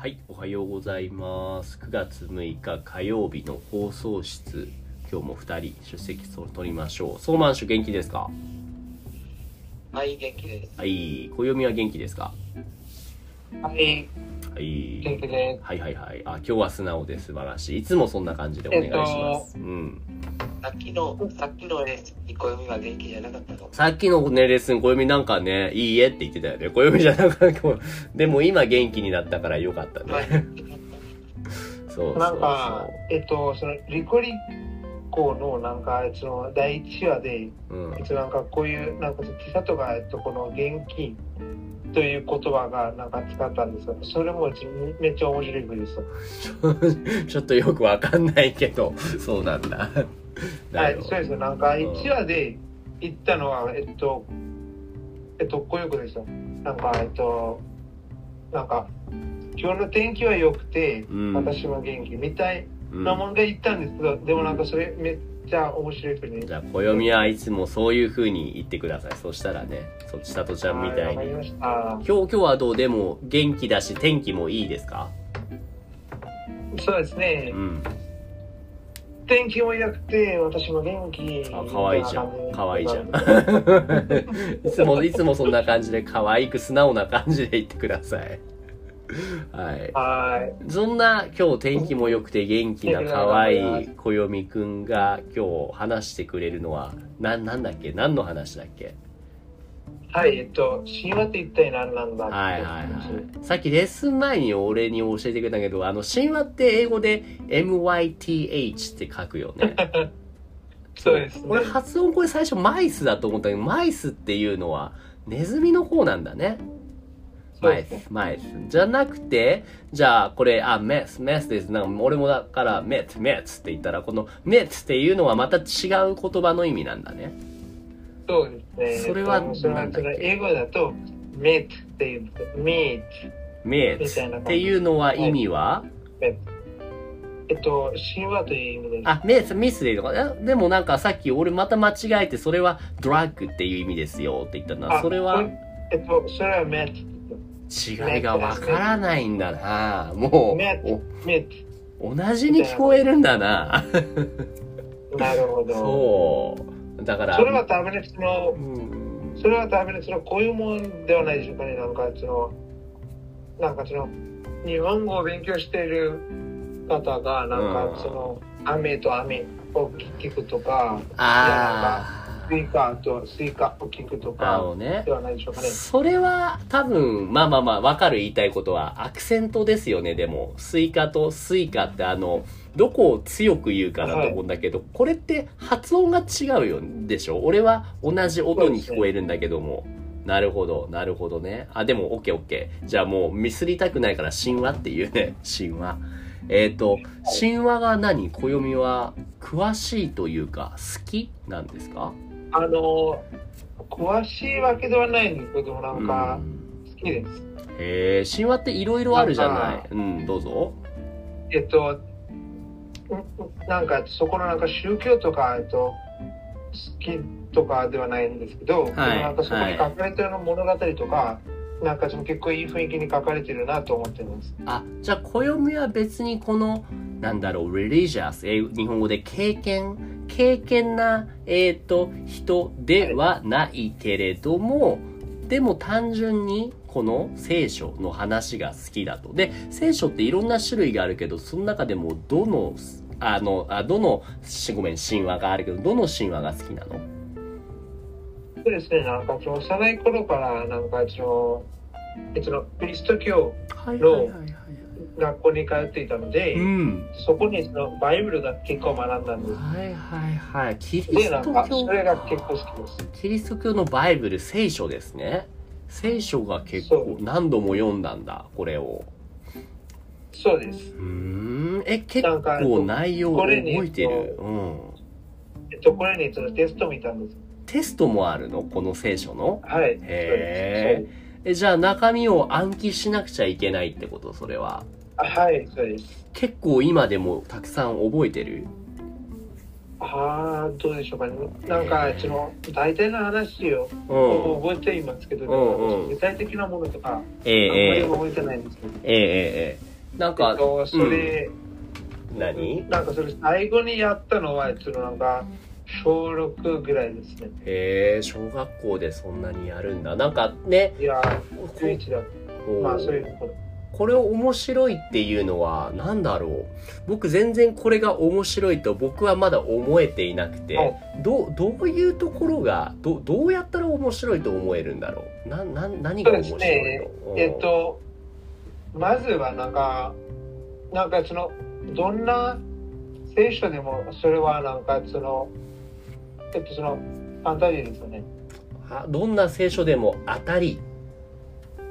はい、おはようございます。9月6日火曜日の放送室。今日も2人出席を取りましょう。ソーマンシュ元気ですか？はい、元気です。はい。暦は元気ですか？はい、はい。元気です。はいはいはい。あ、今日は素直で素晴らしい。いつもそんな感じでお願いします。うん。さっきの、さっきのレッスンに暦は元気じゃなかったの。さっきのね、レッスン、暦なんかね、いいえって言ってたよね。暦じゃなかった。でも今元気になったからよかったはいね。そうそうそう。なんか、えっと、そのリコリコのなんか、その第一話で、うんえっと、なんかこういう、なんか、ティサトが、えっと、この現金という言葉がなんか使ったんですよ。それもめっちゃ面白いです。ちょっとよくわかんないけど、そうなんだ。はないそうです。なんか、うん一話で言ったのは、えっと、えっと、こういうことですよ。なんか、えっと、なんか、今日の天気は良くて、うん私も元気みたいうんなもんで言ったんですけど、でもなんかそれめっちゃ面白いふうにじゃあ、暦はいつもそういう風に言ってください。そしたらね、そっちさとちゃんみたいに。今日、今日はどうでも元気だし、天気もいいですか？そうですねう。ん。天気も良くて、私も元気。あ、可愛いじゃん。可愛いじゃん。ん。いつも、いつもそんな感じで可愛く素直な感じで言ってください。はい。はそんな今日天気も良くて元気な可愛い暦くんが今日話してくれるのは、な、なんだっけ？何の話だっけ？い。はい、えっと、神話って一体何なんだってはいはいはい。さっきレッスン前に俺に教えてくれたけど、あの、神話って英語で MYTH って書くよね。そうですね俺発音これ最初マイスだと思ったけど、マイスっていうのはネズミの方なんだね。マイス、マイス。じゃなくて、じゃあこれ、あ、メス、メスです。なんか俺もだから、メツ、メツって言ったら、このメツっていうのはまた違う言葉の意味なんだね。そうですね。それは英語だと、メットっていう。メメツみたいな感じっていうのは意味は？えっと、神話という意味です。あ、メス、ミスでいいのか？なでもなんかさっき俺また間違えて、それはドラッグっていう意味ですよって言ったのは、あそれはえっと、それはメット。違いがわからないんだなもメッう、ト。メッお同じに聞こえるんだなト。なるほど。そう。だから、それは多分ね、そのう、ん、それは多分ね、そのこういうもんではないでしょうかね。なんかその、なんかその、日本語を勉強している方が、なんうんかその、雨と雨を聞くとか、あスイカとスイカを聞くとあ、あかで。はないでしょうかね。それは多分、まあまあまあ、わかる言いたいことは、アクセントですよね、でも。スイカとスイカってあの、どこを強く言うかだと思うんだけど、これって発音が違うよでしょ？俺は同じ音に聞こえるんだけども。なるほど、なるほどね。あ、でも、オッケーオッケー。じゃあもう、ミスりたくないから、神話っていうね。神話。えっ、と、神話が何？暦は、詳しいというか、好き？なんですか？あの、詳しいわけではないんですけど、なんかうん好きです。へえ、神話っていろいろあるじゃな。いうん、どうぞ。えっと、んなんかそこのなんか宗教とか、えっと、好きとかではないんですけど、でもなんかそこに書かれてる物語とか、なんかその結構いい雰囲気に書かれてるなと思ってます。あ、じゃあ、暦は別にこの、なんだろう、religious、英語日本語で経験、経験な、えっ、と、人ではないけれども、でも単純に、この聖書の話が好きだと。で、聖書っていろんな種類があるけど、その中でもどの、あの、あどの、しごめん、神話があるけど、どの神話が好きなの？そうですね、なんか幼い頃から、なんかその、えっと、キリスト教はいはいはいはい学校に通っていたので、うん。そこにそのバイブルが結構学んだんです。はいはいはい。キリで、スト教それが結構好きです。キリスト教のバイブル、聖書ですね。聖書が結構何度も読んだんだ、これを。そうです。うーん。え、結構内容これに覚えてる？うん。えっと、これにそのテストを見たんです。テストもあるの？この聖書の？はい。へえ。え、じゃあ中身を暗記しなくちゃいけないってこと？それは。はい、そうです。結構今でもたくさん覚えてる？ああ、どうでしょうかね。なんか、その、大体の話をうん。覚えていますけど、うんうん具体的なものとか、あんまり覚えてないんですけど。ええええなんか、えっと、それ、何？なんかそれ最後にやったのは、そのなんか、小6ぐらいですね。へえ、小学校でそんなにやるんだ。なんかね、いや、こ11だ。まあそういうところ。これを面白いっていうのは何だろう？僕全然これが面白いと僕はまだ思えていなくて、はい。どどういうところがどどうやったら面白いと思えるんだろう？なな何が面白いの、ね。うん。えっと、まずはなんか、なんかその、どんな聖書でも、それはなんかその、えっとその、ファンタジーですよね。あどんな聖書でも当たり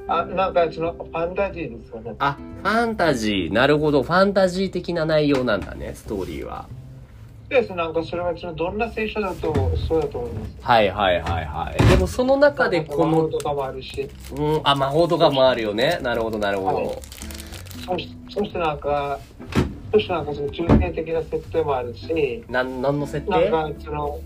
あ、なんかその、ファンタジーですよね。あファンタジー。なるほど。ファンタジー的な内容なんだねストーリーは。です。なんかそれはその、どんな聖書だと、そうだと思います。はいはいはいはい。でもその中でこの、魔法とかもあるし、うん、あ魔法とかもあるよね。なるほどなるほど、はい。そしそしてなんか、そしてなんかその中性的な設定もあるし、なん何の設定？なんかその、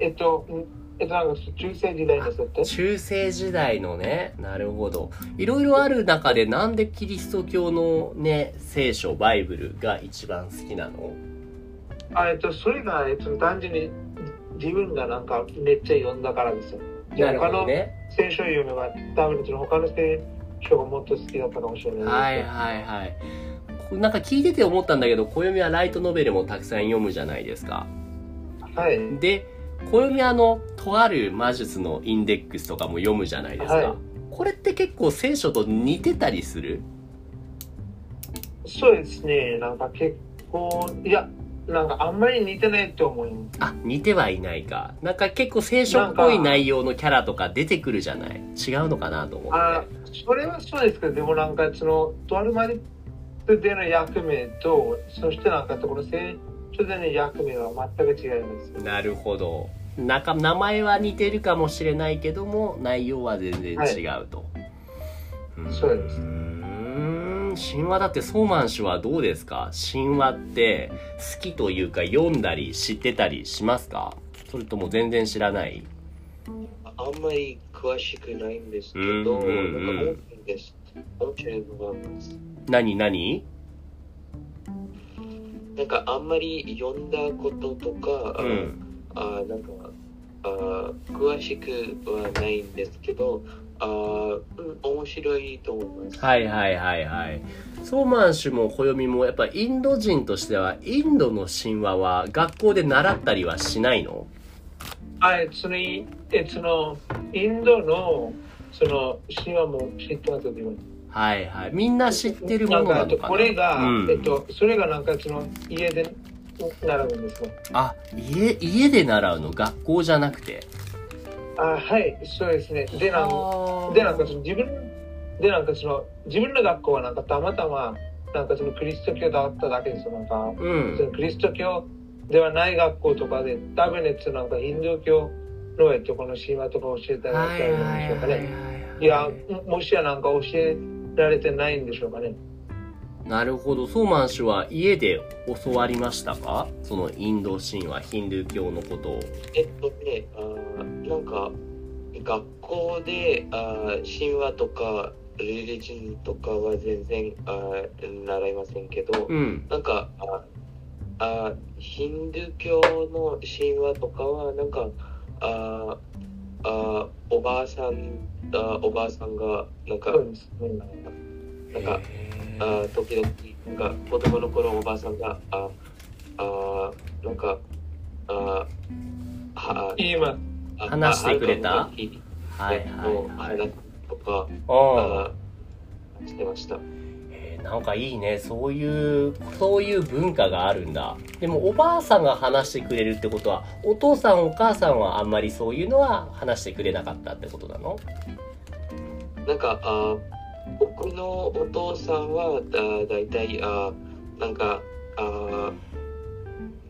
えっと、んえっとなんか中世時代の設定中世時代のねなるほどいろいろある中でなんでキリスト教のね聖書バイブルが一番好きなの？あえっと、それが、えっと、単純に自分がなんかめっちゃ読んだからですよ。なるほ他のどね聖書を読めば、多分その他の聖書がもっと好きだったかもしれないです。はいはいはいこなんか聞いてて思ったんだけど暦はライトノベルもたくさん読むじゃないですかはい。で暦はあのとある魔術のインデックスとかも読むじゃないですか、はい。これって結構聖書と似てたりする？そうですね。なんか結構、いや、なんかあんまり似てないと思います。あ似てはいないか。なんか結構聖書っぽい内容のキャラとか出てくるじゃない？違うのかなと思って。あそれはそうですけど、でもなんかその、とあるまででの役目と、そしてなんかこの聖書での役目は全く違います。なるほどなか名前は似てるかもしれないけども内容は全然違うと、ん。そうです。うーん。神話だってソーマン氏はどうですか？神話って好きというか読んだり知ってたりしますか？それとも全然知らない？あんまり詳しくないんですけうんど、うんうん。なんか面白いです。何何？なんかあんまり読んだこととか、あうんあなんかあ詳しくはないんですけど、あうん、面白いと思います。はいはいはいはい。ソーマン氏も暦もやっぱインド人としてはインドの神話は学校で習ったりはしないの？あえそのえそのインドのその神話も知ってますよ今はいはい。みんな知ってるものなのかな？これが、うん。えっとそれがなんかその家で習うんですねあ家家で習うの？学校じゃなくて？あはいそうですね。でなんでなんかその自分でなんかその自分の学校はなんかたまたまなんかそのクリスト教だっただけですよ。なんか、うん。そのクリスト教ではない学校とかで多分ねそのなんかヒンドゥー教のえっとこの神話とか教えてらはいれたはいんでしょうかね。いやもしやなんか教えられてないんでしょうかねなるほど。ソーマン氏は家で教わりましたか？そのインド神話ヒンドゥー教のことを。えっとね、あーなんか学校であー神話とかリリジンとかは全然あー習いませんけど、うん。なんかああヒンドゥー教の神話とかはなんかああおばあさんあおばあさんがなんかそうですねなんかあ時々なんか子供の頃おばあさんがああなんかあは今あ話してくれた？はいのはいはい。話とかああしてました。えーなんかいいね。そういうそういう文化があるんだ。でもおばあさんが話してくれるってことはお父さんお母さんはあんまりそういうのは話してくれなかったってことなの？なんかあ僕のお父さんはだだいたいあなんかあ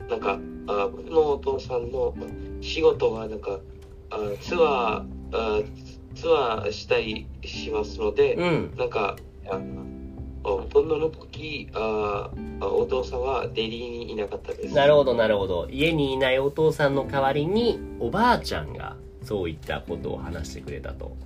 なんかあ僕のお父さんの仕事はなんかあツアーあツアーしたりしますので、うん。なんかあほとんどの時ああお父さんはデリーにいなかったです。なるほどなるほど。家にいないお父さんの代わりにおばあちゃんがそういったことを話してくれたと。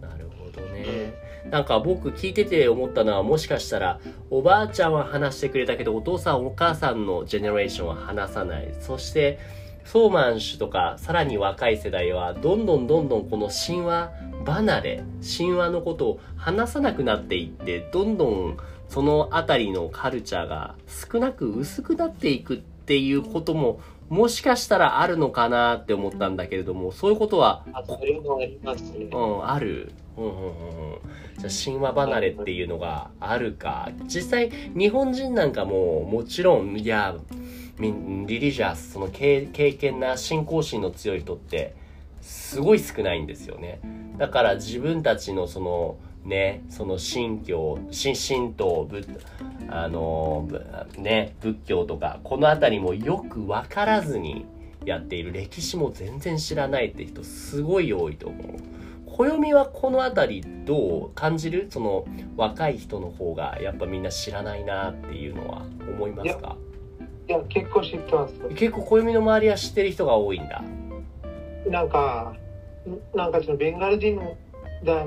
なるほどねなんか僕聞いてて思ったのはもしかしたらおばあちゃんは話してくれたけどお父さんお母さんのジェネレーションは話さない。そしてソーマン氏とかさらに若い世代はどんどんどんどんこの神話離れ、神話のことを話さなくなっていってどんどんそのあたりのカルチャーが少なく薄くなっていくっていうことももしかしたらあるのかなって思ったんだけれども、そういうことは。あ、それもありますね。うん、ある。うんうんうんうん。じゃあ神話離れっていうのがあるか。実際、日本人なんかももちろん、いや、リリジャス、その経験な信仰心の強い人って、すごい少ないんですよね。だから自分たちのその、ね、その神教、神神道、仏、あの、ね、仏教とか、この辺りもよくわからずにやっている歴史も全然知らないって人すごい多いと思う。暦はこの辺りどう感じる？その若い人の方がやっぱみんな知らないなっていうのは思いますか？いや結構知ってます。結構暦の周りは知ってる人が多いんだ。なんかなんかそのベンガル人だ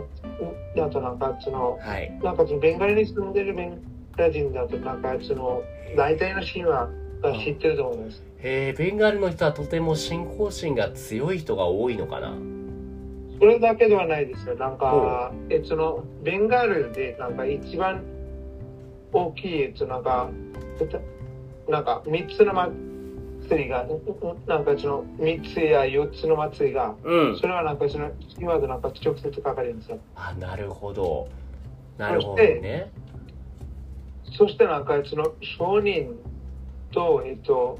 だとなんかその、はい、なんかそのベンガルに住んでるベンガル人だとなんかその大体の神話が知ってると思います。へえベンガルの人はとても信仰心が強い人が多いのかな？それだけではないですよ。なんか、えそのベンガルでなんか一番大きいえつなんかなんか三つの祭りが、なんかその3つや4つの祭りが、うん、それはなんかその今でなんか直接書かれるんですよ。あ、なるほど。なるほどね。そしてなんかその商人と、えっと、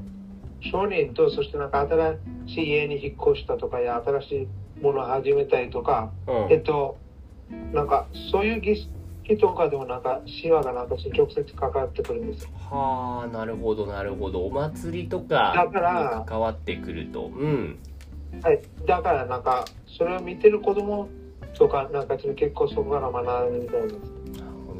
商人と、そしてなんか新しい家に引っ越したとかや、新しいものを始めたりとか、うん、えっと、なんかそういう儀式とかでもなんか神話がなんか直接関わってくるんですよ。はあなるほどなるほど。お祭りとかだから関わってくると。うん。はい。だからなんかそれを見てる子供とかなんか結構そこから学んでるんです。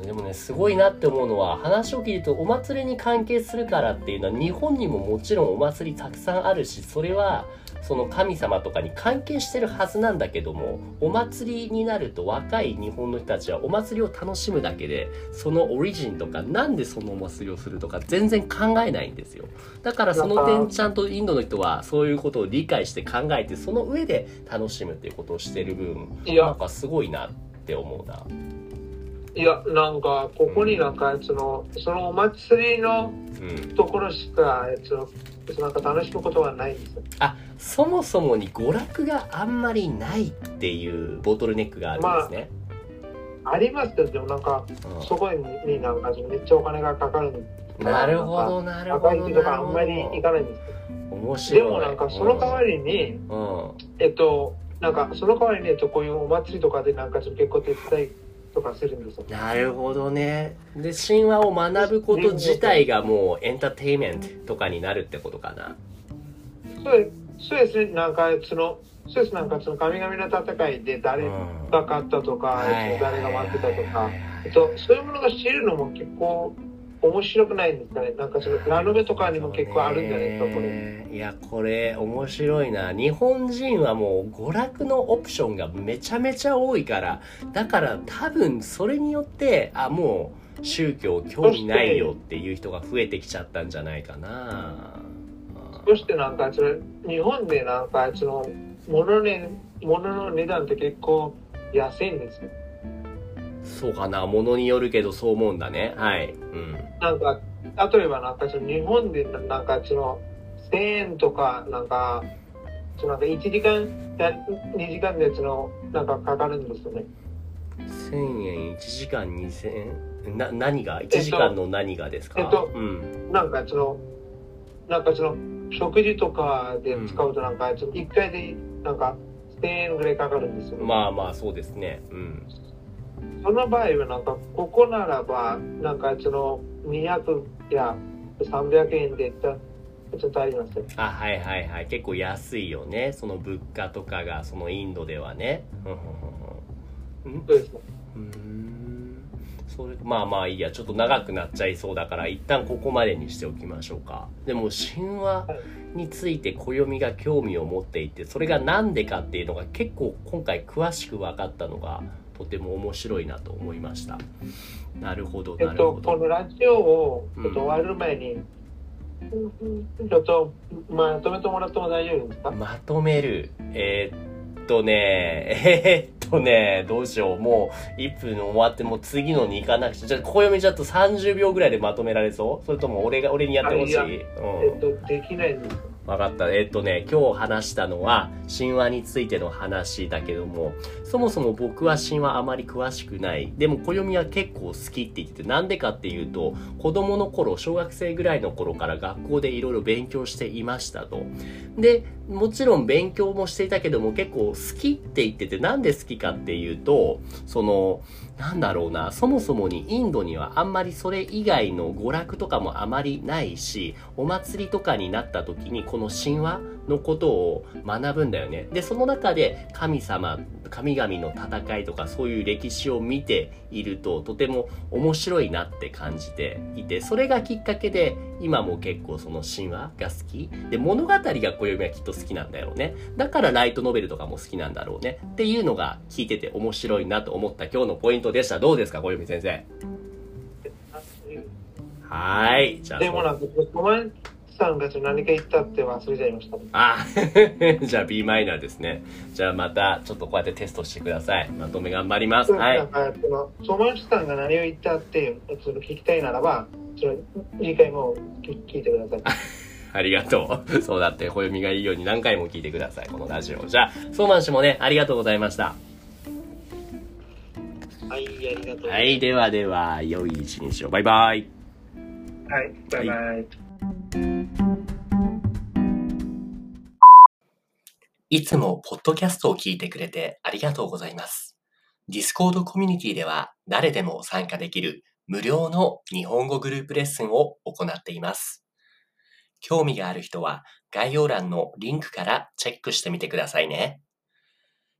でもねすごいなって思うのは話を聞いるとお祭りに関係するからっていうのは日本にももちろんお祭りたくさんあるしそれはその神様とかに関係してるはずなんだけどもお祭りになると若い日本の人たちはお祭りを楽しむだけでそのオリジンとかなんでそのお祭りをするとか全然考えないんですよだからその点ちゃんとインドの人はそういうことを理解して考えてその上で楽しむっていうことをしてる分なんかすごいなって思うな。いや、なんか、ここになんか、その、そのお祭りのところしか、その、なんか楽しむことはないんですよ。あ、そもそもに娯楽があんまりないっていうボトルネックがあるんですね。まあ、ありますけど、でもなんか、そこになんかめっちゃお金がかかるなるほど、なるほど。あんまり行かないんです。でもなんか、その代わりに、うん、えっと、なんか、その代わりに、えっと、こういうお祭りとかでなんか結構手伝いとかするんですよ。なるほどね。で、神話を学ぶこと自体がもうエンターテイメントとかになるってことかな。そうそうですね。なんか、その、そうです。なんか、その神々の戦いで誰が勝ったとか、誰が待ってたとか、えっと、そういうものが知るのも結構、面白くないんですかねなんかそのラノベとかにも結構あるんじゃないですかこれ。いやこれ面白いな。日本人はもう娯楽のオプションがめちゃめちゃ多いからだから多分それによってあもう宗教興味ないよっていう人が増えてきちゃったんじゃないかな。そしてなんかそれ日本でなんかその物,、ね、物の値段って結構安いんですよそうかな、ものによるけどそう思うんだね。はい。うん。なんか、例えばなんかその日本でなんかその1000円とかなんか、そのなんか1時間や2時間でそのなんかかかるんですよね。1000円1時間2000円？な何が ?1 時間の何がですか？えっと、うん、なんかその、なんかその食事とかで使うとなんか、うん、1回でなんか1000円ぐらいかかるんですよ、ね。まあまあそうですね。うん。その場合はなんかここならばなんかその200や300円でちょっとありますあはいはいはい。結構安いよね。その物価とかがそのインドではね。そうですね。うん。それまあまあいいや。ちょっと長くなっちゃいそうだから一旦ここまでにしておきましょうか。でも神話、はい、について暦が興味を持っていてそれが何でかっていうのが結構今回詳しく分かったのがとても面白いなと思いました。なるほどなるほど、えっと、このラジオをちょっと終わる前に、うん、ちょっとまとめてもらっても大丈夫ですか？まとめる。えー、っとねえー、っとねどうしよう。もう1分終わってもう次のに行かなくちゃ。じゃあここ読みちゃっと30秒ぐらいでまとめられそう？それとも俺が俺にやってほしい、うん、えっとできないですわかった。えっとね、今日話したのは神話についての話だけども、そもそも僕は神話あまり詳しくない。でも暦は結構好きって言ってて、なんでかっていうと、子供の頃、小学生ぐらいの頃から学校でいろいろ勉強していましたと。で、もちろん勉強もしていたけども結構好きって言ってて、なんで好きかっていうと、その、なんだろうな、そもそもにインドにはあんまりそれ以外の娯楽とかもあまりないし、お祭りとかになった時にこの神話のことを学ぶんだよね。で、その中で神様、神々の戦いとかそういう歴史を見ているととても面白いなって感じていて、それがきっかけで今も結構その神話が好き。で、物語が暦はきっと好きなんだよね。だからライトノベルとかも好きなんだろうね。っていうのが聞いてて面白いなと思った今日のポイントでした。どうですか、暦先生？はい。じゃあ。でもなんか、さんが何か言ったって忘れちゃいました。あ じゃあ B マイナーですね。じゃあまたちょっとこうやってテストしてください。まとめ頑張ります。はい。その、友達さんが何を言ったってその聞きたいならば、その次回も聞いてください。ありがとう。そうだって、暦がいいように何回も聞いてください、このラジオ。じゃあ、ソーマン氏もね、ありがとうございました。はい、ありがとう。はい、ではでは、良い一日を。バイバイ。はい、バイバイ。はいいつもポッドキャストを聞いてくれてありがとうございます。ディスコードコミュニティでは誰でも参加できる無料の日本語グループレッスンを行っています。興味がある人は概要欄のリンクからチェックしてみてくださいね。